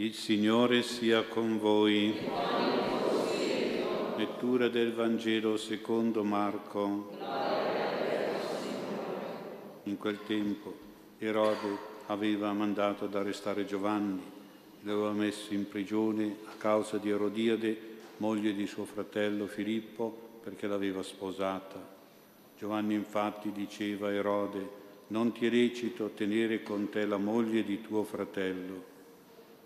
Il Signore sia con voi. Lettura del Vangelo secondo Marco. In quel tempo Erode aveva mandato ad arrestare Giovanni, lo aveva messo in prigione a causa di Erodiade, moglie di suo fratello Filippo, perché l'aveva sposata. Giovanni infatti diceva a Erode, non ti è lecito tenere con te la moglie di tuo fratello.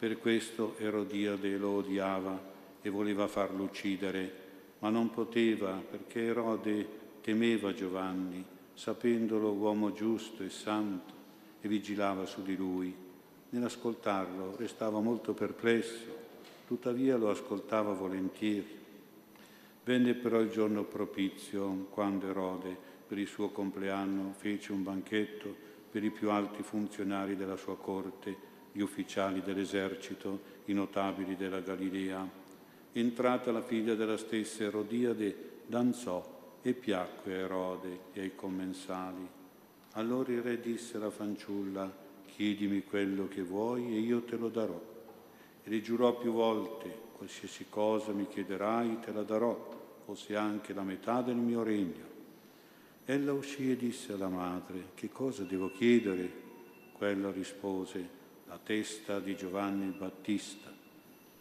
Per questo Erodiade lo odiava e voleva farlo uccidere, ma non poteva perché Erode temeva Giovanni, sapendolo uomo giusto e santo, e vigilava su di lui. Nell'ascoltarlo restava molto perplesso, tuttavia lo ascoltava volentieri. Venne però il giorno propizio, quando Erode, per il suo compleanno fece un banchetto per i più alti funzionari della sua corte, gli ufficiali dell'esercito, i notabili della Galilea. Entrata la figlia della stessa Erodiade, danzò e piacque a Erode e ai commensali. Allora il re disse alla fanciulla, chiedimi quello che vuoi e io te lo darò. E le giurò più volte, qualsiasi cosa mi chiederai te la darò, fosse anche la metà del mio regno. Ella uscì e disse alla madre, che cosa devo chiedere? Quella rispose, la testa di Giovanni il Battista.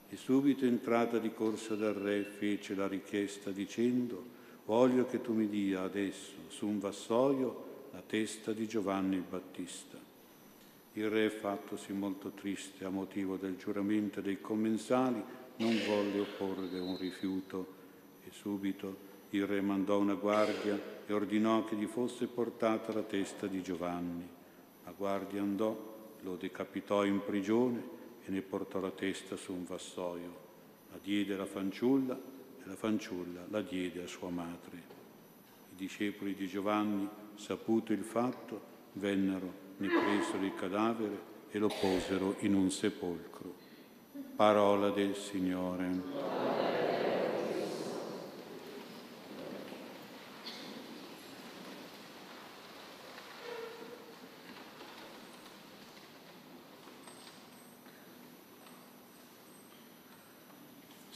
E subito entrata di corsa dal re fece la richiesta dicendo, voglio che tu mi dia adesso su un vassoio la testa di Giovanni il Battista. Il re, fattosi molto triste a motivo del giuramento dei commensali, non volle opporre un rifiuto e subito il re mandò una guardia e ordinò che gli fosse portata la testa di Giovanni. La guardia andò, lo decapitò in prigione e ne portò la testa su un vassoio. La diede alla fanciulla e la fanciulla la diede a sua madre. I discepoli di Giovanni, saputo il fatto, vennero, ne presero il cadavere e lo posero in un sepolcro. Parola del Signore.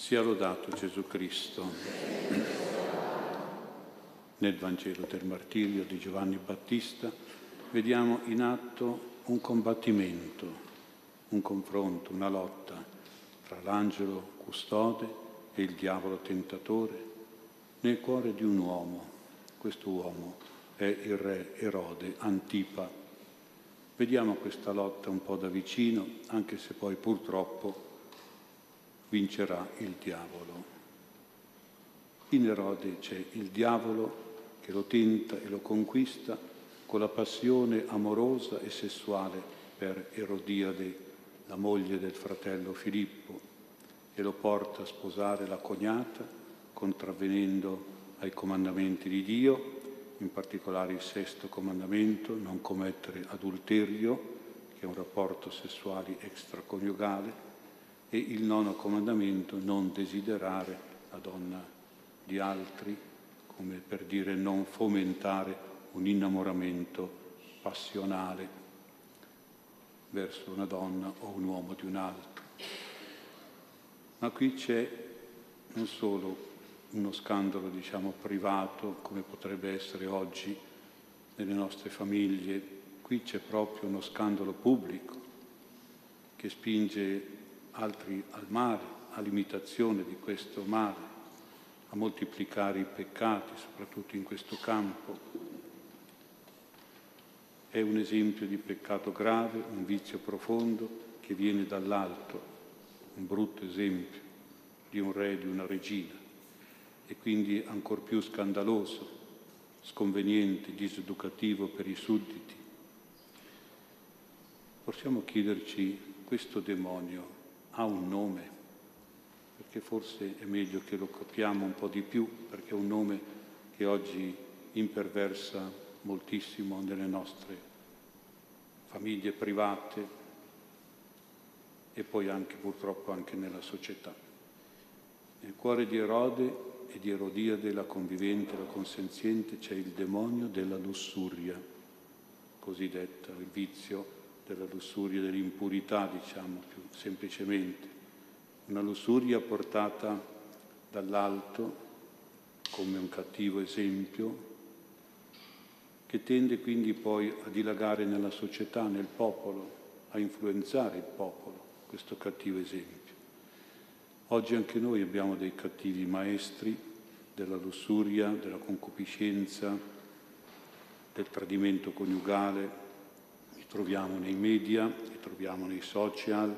Sia lodato Gesù Cristo. Nel Vangelo del martirio di Giovanni Battista vediamo in atto un combattimento, un confronto, una lotta tra l'angelo custode e il diavolo tentatore nel cuore di un uomo. Questo uomo è il re Erode Antipa. Vediamo questa lotta un po' da vicino, anche se poi purtroppo vincerà il diavolo. In Erode c'è il diavolo che lo tenta e lo conquista con la passione amorosa e sessuale per Erodiade, la moglie del fratello Filippo, e lo porta a sposare la cognata, contravvenendo ai comandamenti di Dio, in particolare il sesto comandamento, non commettere adulterio, che è un rapporto sessuale extraconiugale, e il nono comandamento, non desiderare la donna di altri, come per dire non fomentare un innamoramento passionale verso una donna o un uomo di un altro. Ma qui c'è non solo uno scandalo, diciamo, privato, come potrebbe essere oggi nelle nostre famiglie, qui c'è proprio uno scandalo pubblico che spinge altri al male, all'imitazione di questo male, a moltiplicare i peccati, soprattutto in questo campo. È un esempio di peccato grave, un vizio profondo che viene dall'alto, un brutto esempio di un re di una regina e quindi ancor più scandaloso, sconveniente, diseducativo per i sudditi. Possiamo chiederci questo demonio ha un nome, perché forse è meglio che lo capiamo un po' di più, perché è un nome che oggi imperversa moltissimo nelle nostre famiglie private e poi anche purtroppo anche nella società. Nel cuore di Erode e di Erodiade, la convivente, la consenziente, c'è il demonio della lussuria, cosiddetta, il vizio della lussuria, dell'impurità, diciamo più semplicemente. Una lussuria portata dall'alto come un cattivo esempio, che tende quindi poi a dilagare nella società, nel popolo, a influenzare il popolo, questo cattivo esempio. Oggi anche noi abbiamo dei cattivi maestri della lussuria, della concupiscenza, del tradimento coniugale, troviamo nei media, li troviamo nei social,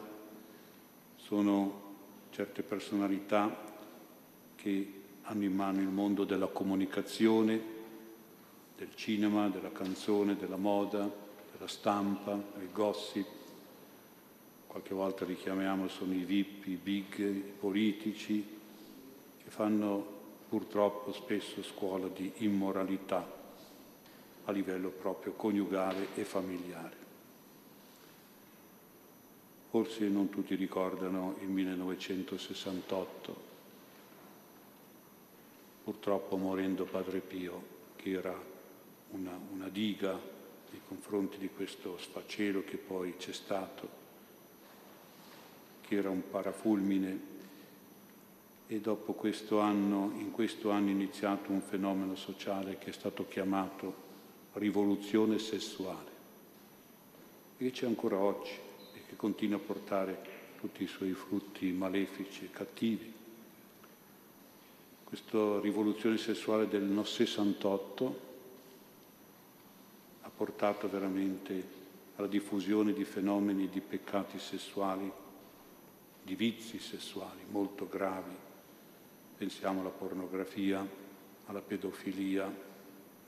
sono certe personalità che hanno in mano il mondo della comunicazione, del cinema, della canzone, della moda, della stampa, del gossip. Qualche volta li chiamiamo, sono i VIP, i big, i politici, che fanno purtroppo spesso scuola di immoralità a livello proprio coniugale e familiare. Forse non tutti ricordano il 1968, purtroppo morendo Padre Pio, che era una, una diga nei confronti di questo sfacelo che poi c'è stato, che era un parafulmine e dopo questo anno, in questo anno è iniziato un fenomeno sociale che è stato chiamato rivoluzione sessuale, che c'è ancora oggi e che continua a portare tutti i suoi frutti malefici e cattivi. Questa rivoluzione sessuale del 68 ha portato veramente alla diffusione di fenomeni di peccati sessuali, di vizi sessuali molto gravi. Pensiamo alla pornografia, alla pedofilia,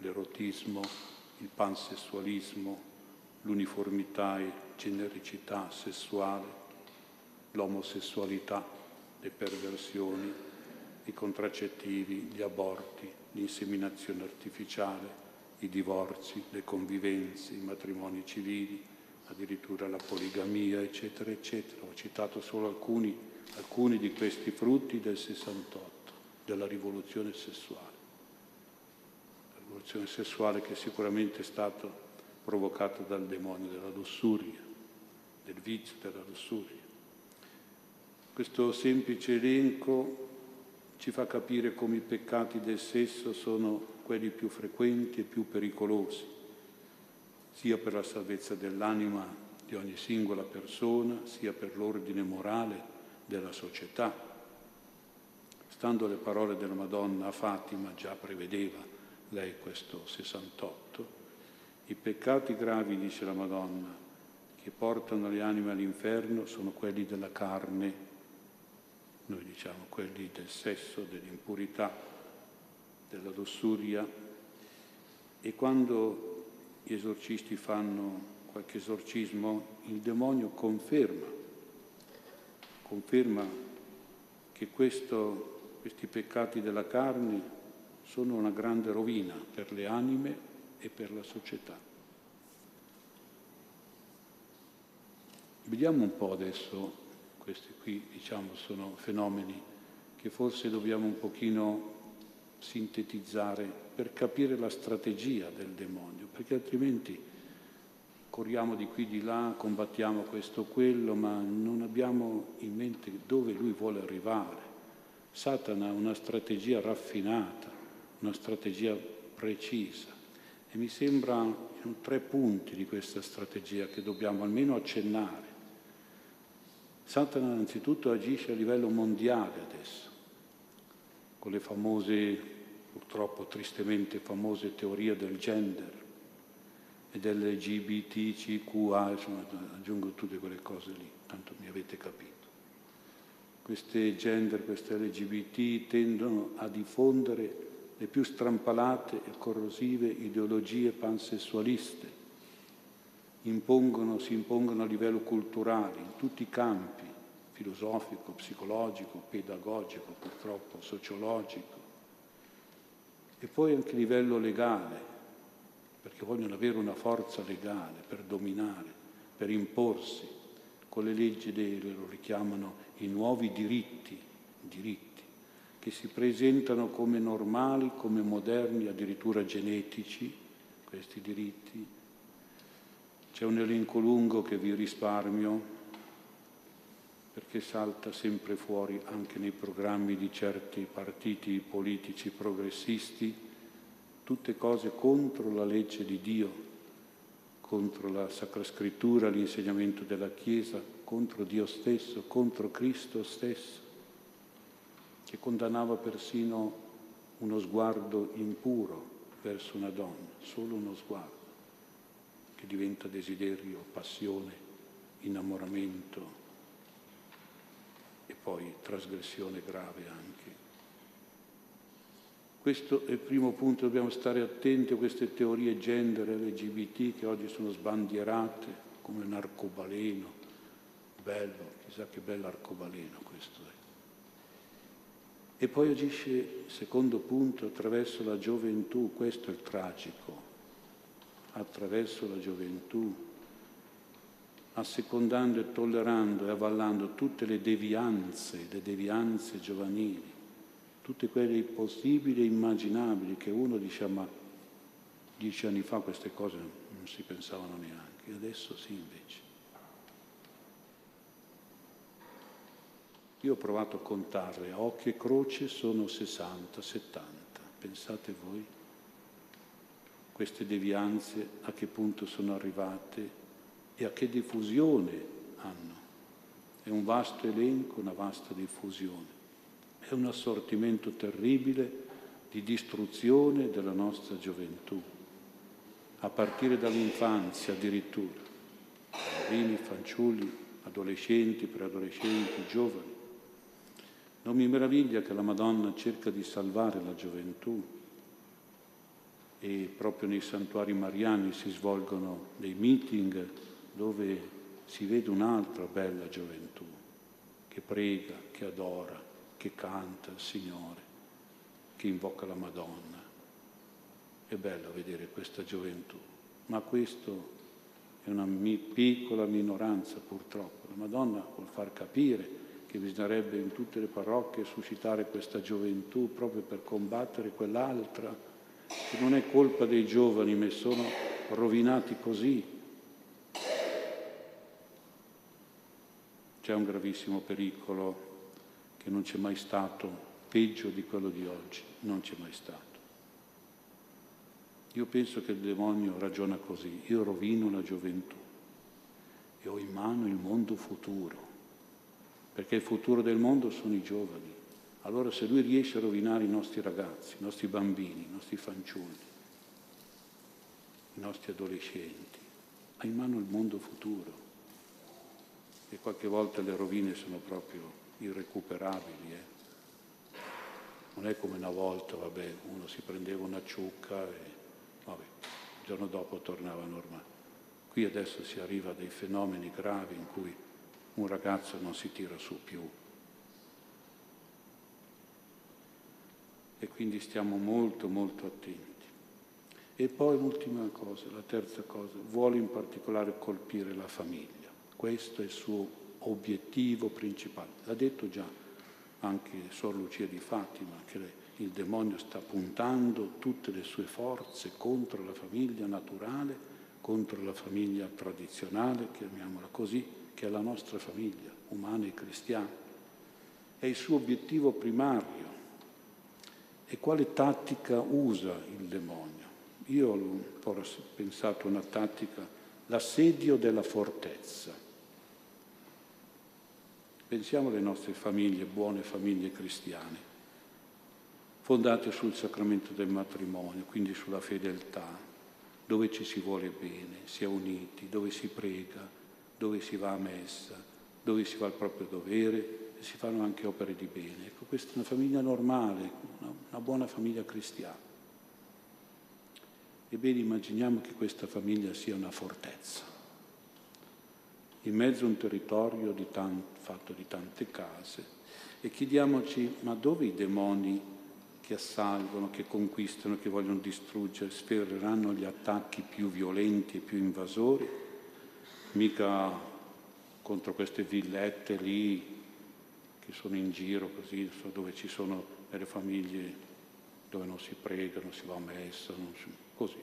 l'erotismo, il pansessualismo, l'uniformità e genericità sessuale, l'omosessualità, le perversioni i contraccettivi, gli aborti, l'inseminazione artificiale, i divorzi, le convivenze, i matrimoni civili, addirittura la poligamia, eccetera, eccetera. Ho citato solo alcuni, alcuni di questi frutti del 68, della rivoluzione sessuale. Rivoluzione sessuale che sicuramente è stata provocata dal demonio della lussuria, del vizio della lussuria. Questo semplice elenco ci fa capire come i peccati del sesso sono quelli più frequenti e più pericolosi, sia per la salvezza dell'anima di ogni singola persona, sia per l'ordine morale della società. Stando alle parole della Madonna Fatima, già prevedeva lei questo 68, i peccati gravi, dice la Madonna, che portano le anime all'inferno sono quelli della carne. Noi diciamo quelli del sesso, dell'impurità, della lussuria e quando gli esorcisti fanno qualche esorcismo il demonio conferma, conferma che questo, questi peccati della carne sono una grande rovina per le anime e per la società. Vediamo un po' adesso questi qui diciamo sono fenomeni che forse dobbiamo un pochino sintetizzare per capire la strategia del demonio, perché altrimenti corriamo di qui di là, combattiamo questo quello, ma non abbiamo in mente dove lui vuole arrivare. Satana ha una strategia raffinata, una strategia precisa e mi sembra tre punti di questa strategia che dobbiamo almeno accennare Satana innanzitutto agisce a livello mondiale adesso, con le famose, purtroppo tristemente famose teorie del gender e dell'LGBTQA, insomma aggiungo tutte quelle cose lì, tanto mi avete capito. Queste gender, queste LGBT tendono a diffondere le più strampalate e corrosive ideologie pansessualiste impongono, si impongono a livello culturale, in tutti i campi, filosofico, psicologico, pedagogico, purtroppo sociologico, e poi anche a livello legale, perché vogliono avere una forza legale per dominare, per imporsi. Con le leggi dei, lo richiamano i nuovi diritti, diritti, che si presentano come normali, come moderni, addirittura genetici, questi diritti, C'è un elenco lungo che vi risparmio perché salta sempre fuori anche nei programmi di certi partiti politici progressisti, tutte cose contro la legge di Dio, contro la Sacra Scrittura, l'insegnamento della Chiesa, contro Dio stesso, contro Cristo stesso, che condannava persino uno sguardo impuro verso una donna, solo uno sguardo, che diventa desiderio, passione, innamoramento e poi trasgressione grave anche. Questo è il primo punto, dobbiamo stare attenti a queste teorie gender LGBT che oggi sono sbandierate come un arcobaleno, bello, chissà che bello arcobaleno questo è. E poi agisce, secondo punto, attraverso la gioventù, questo è il tragico, attraverso la gioventù, assecondando e tollerando e avvallando tutte le devianze, le devianze giovanili, tutte quelle possibili e immaginabili che uno dice ma dieci anni fa queste cose non si pensavano neanche, adesso sì invece. Io ho provato a contarle, a occhio e croce sono 60, 70, pensate voi queste devianze a che punto sono arrivate e a che diffusione hanno. È un vasto elenco, una vasta diffusione. È un assortimento terribile di distruzione della nostra gioventù, a partire dall'infanzia addirittura, bambini, fanciulli, adolescenti, preadolescenti, giovani. Non mi meraviglia che la Madonna cerca di salvare la gioventù e proprio nei santuari mariani si svolgono dei meeting dove si vede un'altra bella gioventù che prega, che adora, che canta il Signore, che invoca la Madonna. È bello vedere questa gioventù, ma questo è una piccola minoranza purtroppo. La Madonna vuol far capire che bisognerebbe in tutte le parrocchie suscitare questa gioventù proprio per combattere quell'altra, che non è colpa dei giovani, ma sono rovinati così c'è un gravissimo pericolo che non c'è mai stato peggio di quello di oggi, non c'è mai stato. Io penso che il demonio ragiona così, io rovino la gioventù e ho in mano il mondo futuro, perché il futuro del mondo sono i giovani. Allora se lui riesce a rovinare i nostri ragazzi, i nostri bambini, i nostri fanciulli, i nostri adolescenti, ha in mano il mondo futuro e qualche volta le rovine sono proprio irrecuperabili. Eh. Non è come una volta, vabbè, uno si prendeva una ciucca e vabbè, il giorno dopo tornava normale. Qui adesso si arriva a dei fenomeni gravi in cui un ragazzo non si tira su più. E quindi stiamo molto molto attenti. E poi l'ultima cosa, la terza cosa, vuole in particolare colpire la famiglia. Questo è il suo obiettivo principale. L'ha detto già anche Sor Lucia di Fatima, che il demonio sta puntando tutte le sue forze contro la famiglia naturale, contro la famiglia tradizionale, chiamiamola così, che è la nostra famiglia, umana e cristiana. È il suo obiettivo primario. E quale tattica usa il demonio? Io ho un po' pensato una tattica, l'assedio della fortezza. Pensiamo alle nostre famiglie, buone famiglie cristiane, fondate sul sacramento del matrimonio, quindi sulla fedeltà, dove ci si vuole bene, si è uniti, dove si prega, dove si va a messa, dove si fa il proprio dovere e si fanno anche opere di bene. Ecco, questa è una famiglia normale, una, una buona famiglia cristiana. Ebbene, immaginiamo che questa famiglia sia una fortezza in mezzo a un territorio di tan- fatto di tante case e chiediamoci ma dove i demoni che assalgono, che conquistano, che vogliono distruggere, sferreranno gli attacchi più violenti e più invasori? Mica contro queste villette lì che sono in giro così, dove ci sono delle famiglie dove non si prega, non si va a messa, si... così,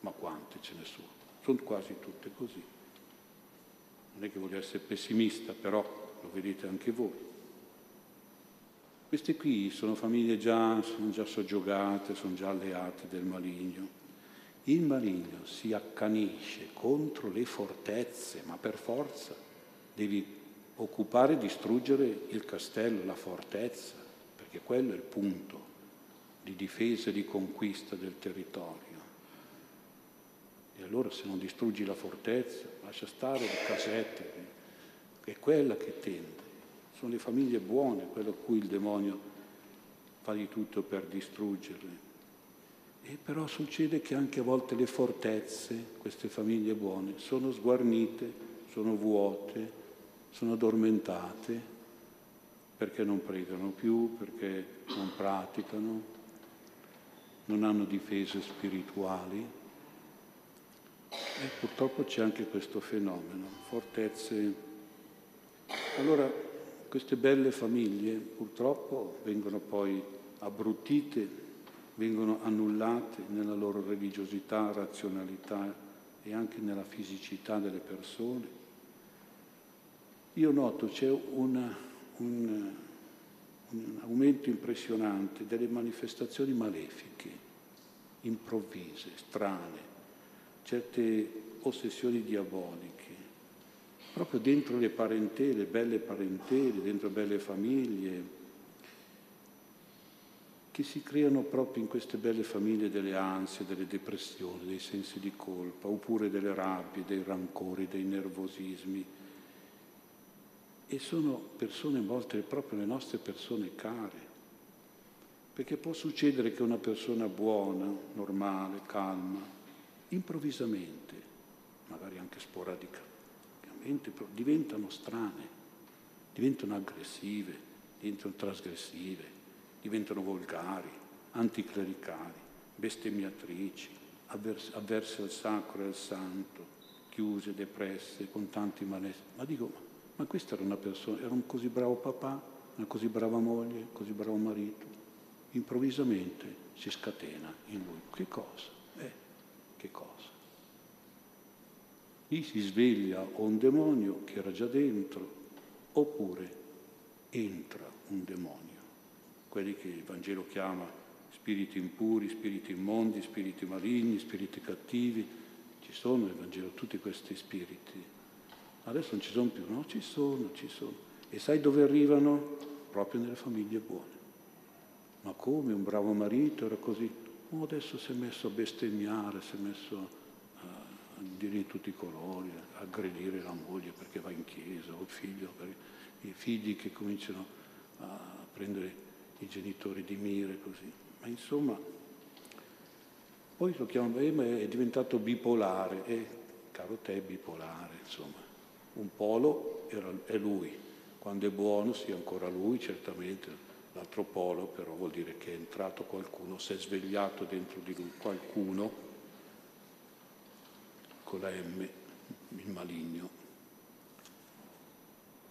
ma quante ce ne sono? sono quasi tutte così. Non è che voglio essere pessimista, però lo vedete anche voi. Queste qui sono famiglie già, sono già soggiogate, sono già alleate del maligno. Il maligno si accanisce contro le fortezze, ma per forza devi occupare e distruggere il castello, la fortezza, perché quello è il punto di difesa e di conquista del territorio. E allora se non distruggi la fortezza, lascia stare le casette, è quella che tende. Sono le famiglie buone, quello a cui il demonio fa di tutto per distruggerle. E però succede che anche a volte le fortezze, queste famiglie buone, sono sguarnite, sono vuote, sono addormentate perché non pregano più, perché non praticano, non hanno difese spirituali. E purtroppo c'è anche questo fenomeno, fortezze. Allora, queste belle famiglie purtroppo vengono poi abbruttite vengono annullate nella loro religiosità, razionalità e anche nella fisicità delle persone. Io noto c'è una, un, un aumento impressionante delle manifestazioni malefiche, improvvise, strane, certe ossessioni diaboliche, proprio dentro le parentele, belle parentele, dentro belle famiglie, che si creano proprio in queste belle famiglie delle ansie, delle depressioni, dei sensi di colpa, oppure delle rabbie, dei rancori, dei nervosismi. E sono persone volte proprio le nostre persone care. Perché può succedere che una persona buona, normale, calma, improvvisamente, magari anche sporadicamente, diventano strane, diventano aggressive, diventano trasgressive diventano volgari, anticlericali, bestemmiatrici, avverse al sacro e al santo, chiuse, depresse, con tanti malesseri. Ma dico, ma questa era una persona, era un così bravo papà, una così brava moglie, così bravo marito. Improvvisamente si scatena in lui. Che cosa? Eh, che cosa? Lì si sveglia o un demonio che era già dentro, oppure entra un demonio quelli che il Vangelo chiama spiriti impuri, spiriti immondi, spiriti maligni, spiriti cattivi. Ci sono nel Vangelo tutti questi spiriti. Adesso non ci sono più, no? Ci sono, ci sono. E sai dove arrivano? Proprio nelle famiglie buone. Ma come un bravo marito era così? Oh, adesso si è messo a bestemmiare, si è messo a dire in tutti i colori, a aggredire la moglie perché va in chiesa, o il figlio, i figli che cominciano a prendere i genitori di Mire, così. Ma insomma, poi lo chiamano, eh, è diventato bipolare, e caro te bipolare, insomma. Un polo era, è lui, quando è buono sia ancora lui, certamente, l'altro polo però vuol dire che è entrato qualcuno, si è svegliato dentro di lui qualcuno, con la M, il maligno.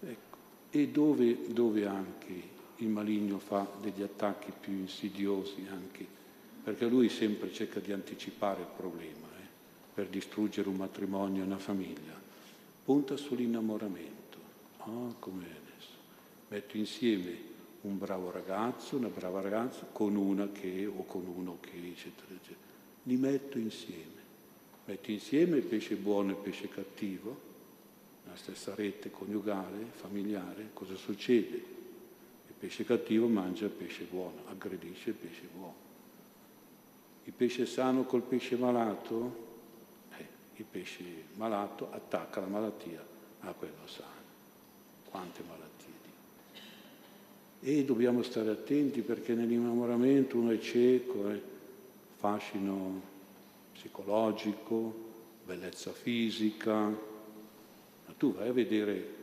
Ecco. E dove, dove anche il maligno fa degli attacchi più insidiosi anche, perché lui sempre cerca di anticipare il problema, eh, per distruggere un matrimonio una famiglia. Punta sull'innamoramento. Oh, come adesso. Metto insieme un bravo ragazzo, una brava ragazza, con una che, o con uno che, eccetera, eccetera. Li metto insieme. Metto insieme il pesce buono e il pesce cattivo, la stessa rete coniugale, familiare, cosa succede? Pesce cattivo mangia il pesce buono, aggredisce il pesce buono. Il pesce sano col pesce malato, eh, il pesce malato attacca la malattia a quello sano. Quante malattie? E dobbiamo stare attenti perché nell'innamoramento uno è cieco, è fascino psicologico, bellezza fisica, ma tu vai a vedere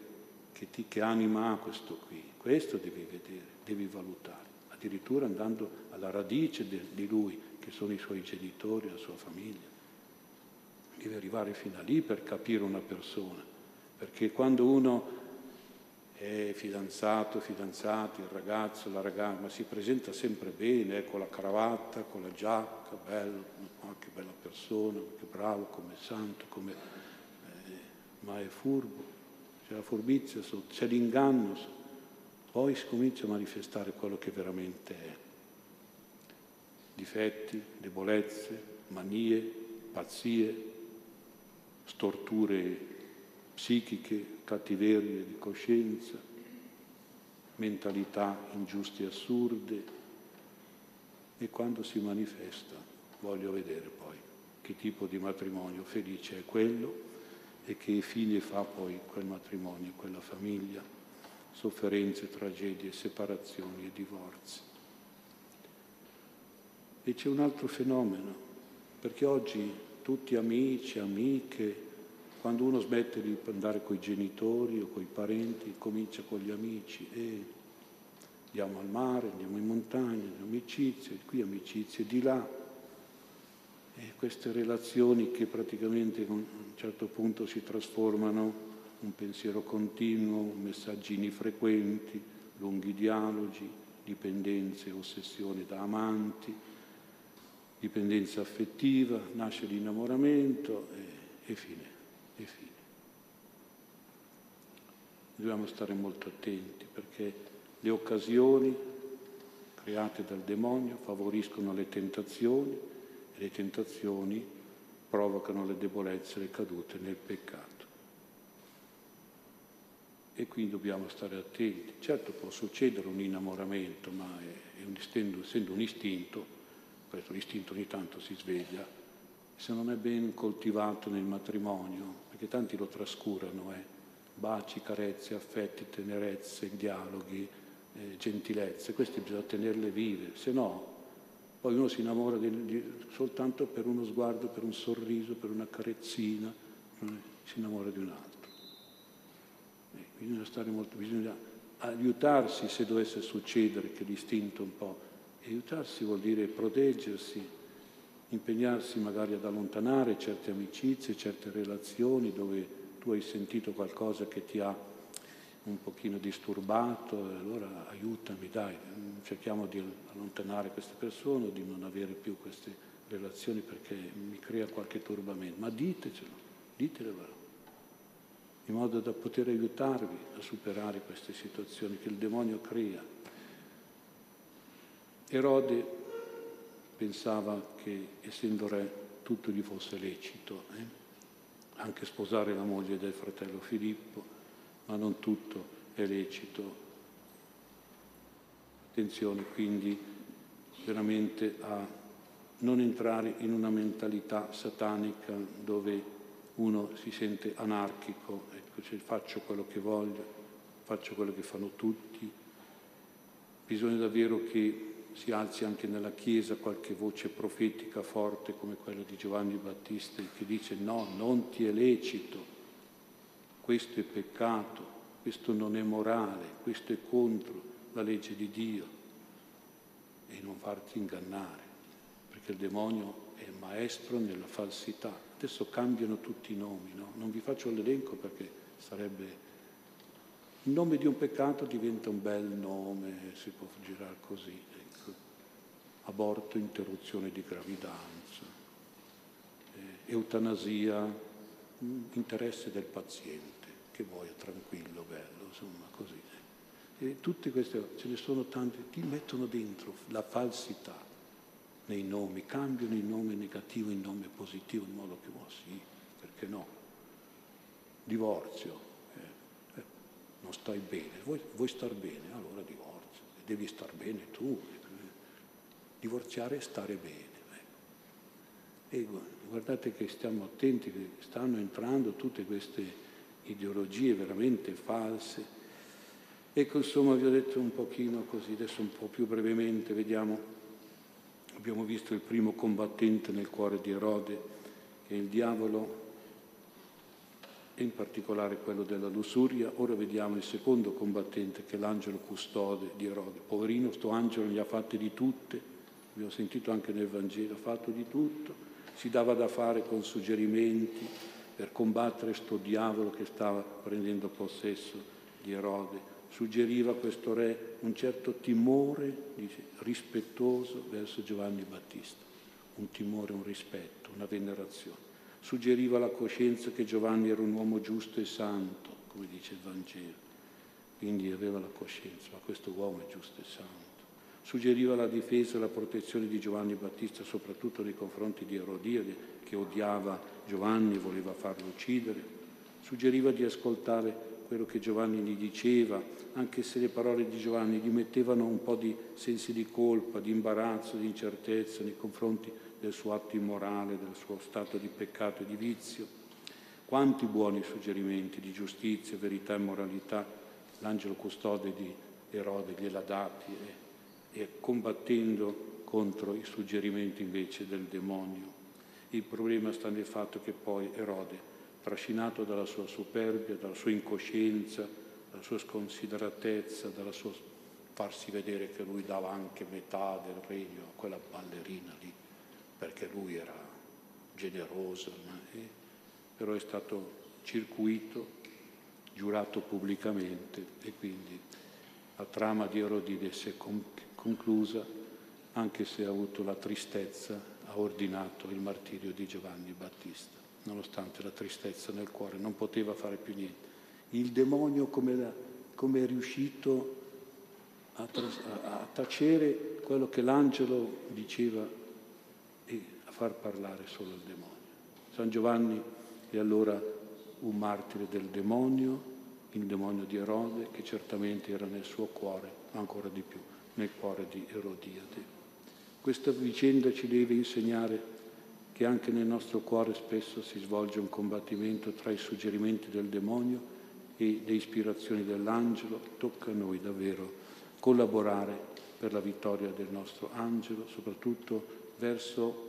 che, ti, che anima ha questo qui. Questo devi vedere, devi valutare, addirittura andando alla radice de, di lui, che sono i suoi genitori, la sua famiglia. Devi arrivare fino a lì per capire una persona, perché quando uno è fidanzato, fidanzati, il ragazzo, la ragazza, ma si presenta sempre bene, eh, con la cravatta, con la giacca, bello, oh, che bella persona, che bravo, come santo, come... Eh, ma è furbo, c'è la furbizia c'è l'inganno. Poi si comincia a manifestare quello che veramente è. Difetti, debolezze, manie, pazzie, storture psichiche, cattiverie di coscienza, mentalità ingiuste e assurde e quando si manifesta voglio vedere poi che tipo di matrimonio felice è quello e che fine fa poi quel matrimonio, quella famiglia, sofferenze, tragedie, separazioni e divorzi. E c'è un altro fenomeno, perché oggi tutti amici, amiche, quando uno smette di andare con i genitori o con i parenti, comincia con gli amici e andiamo al mare, andiamo in montagna, amicizie, qui amicizie, di là. E queste relazioni che praticamente a un certo punto si trasformano un pensiero continuo, messaggini frequenti, lunghi dialoghi, dipendenze, ossessioni da amanti, dipendenza affettiva, nasce l'innamoramento e, e fine e fine. Dobbiamo stare molto attenti perché le occasioni create dal demonio favoriscono le tentazioni e le tentazioni provocano le debolezze le cadute nel peccato. E quindi dobbiamo stare attenti. Certo può succedere un innamoramento, ma è, è un, essendo un istinto, questo istinto ogni tanto si sveglia, se non è ben coltivato nel matrimonio, perché tanti lo trascurano, eh. baci, carezze, affetti, tenerezze, dialoghi, eh, gentilezze, queste bisogna tenerle vive, se no poi uno si innamora di, di, soltanto per uno sguardo, per un sorriso, per una carezzina, si innamora di un altro. Eh, bisogna stare molto, bisogna aiutarsi se dovesse succedere che l'istinto un po', aiutarsi vuol dire proteggersi, impegnarsi magari ad allontanare certe amicizie, certe relazioni dove tu hai sentito qualcosa che ti ha un pochino disturbato, allora aiutami, dai, cerchiamo di allontanare queste persone, di non avere più queste relazioni perché mi crea qualche turbamento, ma ditecelo, ditelo, in modo da poter aiutarvi a superare queste situazioni che il demonio crea. Erode pensava che essendo re tutto gli fosse lecito, eh? anche sposare la moglie del fratello Filippo, ma non tutto è lecito. Attenzione quindi veramente a non entrare in una mentalità satanica dove uno si sente anarchico, ecco, cioè faccio quello che voglio, faccio quello che fanno tutti. Bisogna davvero che si alzi anche nella Chiesa qualche voce profetica forte come quella di Giovanni Battista che dice no, non ti è lecito, questo è peccato, questo non è morale, questo è contro la legge di Dio e non farti ingannare, perché il demonio è maestro nella falsità. Adesso cambiano tutti i nomi, no? non vi faccio l'elenco perché sarebbe... Il nome di un peccato diventa un bel nome, si può girare così aborto, interruzione di gravidanza, eh, eutanasia, mm, interesse del paziente, che muoia tranquillo, bello, insomma così. E tutte queste, ce ne sono tante, ti mettono dentro la falsità nei nomi, cambiano il nome negativo in nome positivo, in modo che, oh sì, perché no? Divorzio, eh, eh, non stai bene, vuoi, vuoi star bene, allora divorzio, devi star bene tu, divorziare e stare bene. Ecco. E guardate che stiamo attenti, che stanno entrando tutte queste ideologie veramente false. Ecco, insomma, vi ho detto un pochino così, adesso un po' più brevemente, vediamo, abbiamo visto il primo combattente nel cuore di Erode, che è il diavolo, e in particolare quello della lussuria. Ora vediamo il secondo combattente, che è l'angelo custode di Erode. Poverino, sto angelo gli ha fatte di tutte, abbiamo sentito anche nel Vangelo, ha fatto di tutto, si dava da fare con suggerimenti per combattere sto diavolo che stava prendendo possesso di Erode, suggeriva a questo re un certo timore dice, rispettoso verso Giovanni Battista, un timore, un rispetto, una venerazione. Suggeriva la coscienza che Giovanni era un uomo giusto e santo, come dice il Vangelo. Quindi aveva la coscienza, ma questo uomo è giusto e santo. Suggeriva la difesa e la protezione di Giovanni Battista, soprattutto nei confronti di Erodiade, che odiava Giovanni e voleva farlo uccidere. Suggeriva di ascoltare quello che Giovanni gli diceva, anche se le parole di Giovanni gli mettevano un po' di sensi di colpa, di imbarazzo, di incertezza nei confronti del suo atto immorale, del suo stato di peccato e di vizio. Quanti buoni suggerimenti di giustizia, verità e moralità l'angelo custode di Erode gliela dati e, combattendo contro i suggerimenti invece del demonio. Il problema sta nel fatto che poi Erode trascinato dalla sua superbia, dalla sua incoscienza, dalla sua sconsideratezza, dalla sua farsi vedere che lui dava anche metà del regno a quella ballerina lì, perché lui era generoso, eh? però è stato circuito, giurato pubblicamente e quindi la trama di Erodide si è conclusa, anche se ha avuto la tristezza, ha ordinato il martirio di Giovanni Battista nonostante la tristezza nel cuore, non poteva fare più niente. Il demonio come, come è riuscito a, a, tacere quello che l'angelo diceva e a far parlare solo il demonio. San Giovanni è allora un martire del demonio, il demonio di Erode, che certamente era nel suo cuore, ancora di più, nel cuore di Erodiade. Questa vicenda ci deve insegnare che anche nel nostro cuore spesso si svolge un combattimento tra i suggerimenti del demonio e le ispirazioni dell'angelo, tocca a noi davvero collaborare per la vittoria del nostro angelo, soprattutto verso,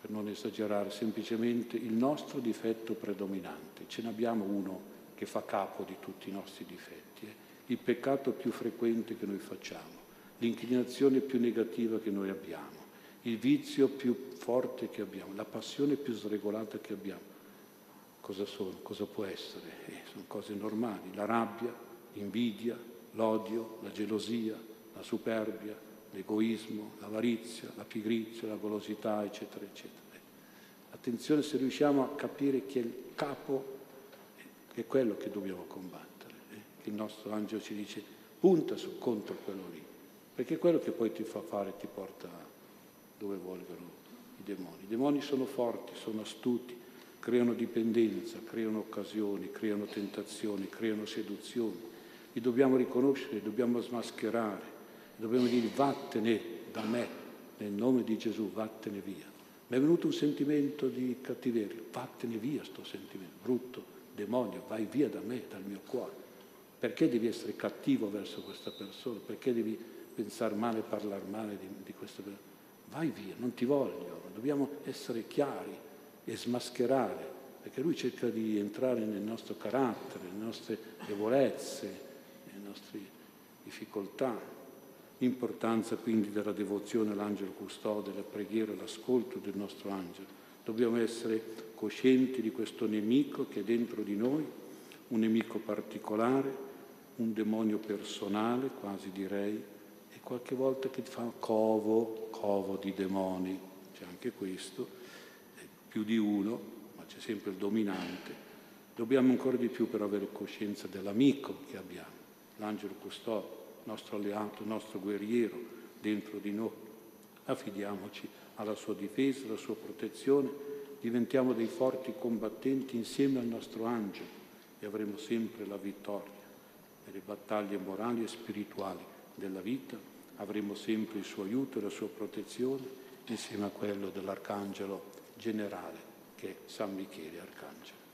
per non esagerare, semplicemente il nostro difetto predominante. Ce ne abbiamo uno che fa capo di tutti i nostri difetti, eh? Il peccato più frequente che noi facciamo, l'inclinazione più negativa che noi abbiamo il vizio più forte che abbiamo, la passione più sregolata che abbiamo. Cosa sono? Cosa può essere? Eh, sono cose normali, la rabbia, l'invidia, l'odio, la gelosia, la superbia, l'egoismo, l'avarizia, la pigrizia, la golosità, eccetera, eccetera. Attenzione se riusciamo a capire che il capo è quello che dobbiamo combattere, eh? Il nostro angelo ci dice punta su contro quello lì, perché è quello che poi ti fa fare, ti porta dove volgono i demoni. I demoni sono forti, sono astuti, creano dipendenza, creano occasioni, creano tentazioni, creano seduzioni. Li dobbiamo riconoscere, li dobbiamo smascherare, dobbiamo dire vattene da me, nel nome di Gesù, vattene via. Mi è venuto un sentimento di cattiveria, vattene via sto sentimento, brutto, demonio, vai via da me, dal mio cuore. Perché devi essere cattivo verso questa persona? Perché devi pensare male, parlare male di, di questa persona? vai via, non ti voglio, dobbiamo essere chiari e smascherare, perché lui cerca di entrare nel nostro carattere, nelle nostre debolezze, nelle nostre difficoltà. L'importanza quindi della devozione all'angelo custode, la preghiera, l'ascolto del nostro angelo. Dobbiamo essere coscienti di questo nemico che è dentro di noi, un nemico particolare, un demonio personale, quasi direi, qualche volta che fa covo, covo di demoni, c'è anche questo, più di uno, ma c'è sempre il dominante. Dobbiamo ancora di più però avere coscienza dell'amico che abbiamo, l'angelo custode, nostro alleato, nostro guerriero dentro di noi. Affidiamoci alla sua difesa, alla sua protezione, diventiamo dei forti combattenti insieme al nostro angelo avremo sempre la vittoria nelle battaglie morali e spirituali della vita avremo sempre il suo aiuto e la sua protezione insieme a quello dell'Arcangelo generale che è San Michele Arcangelo.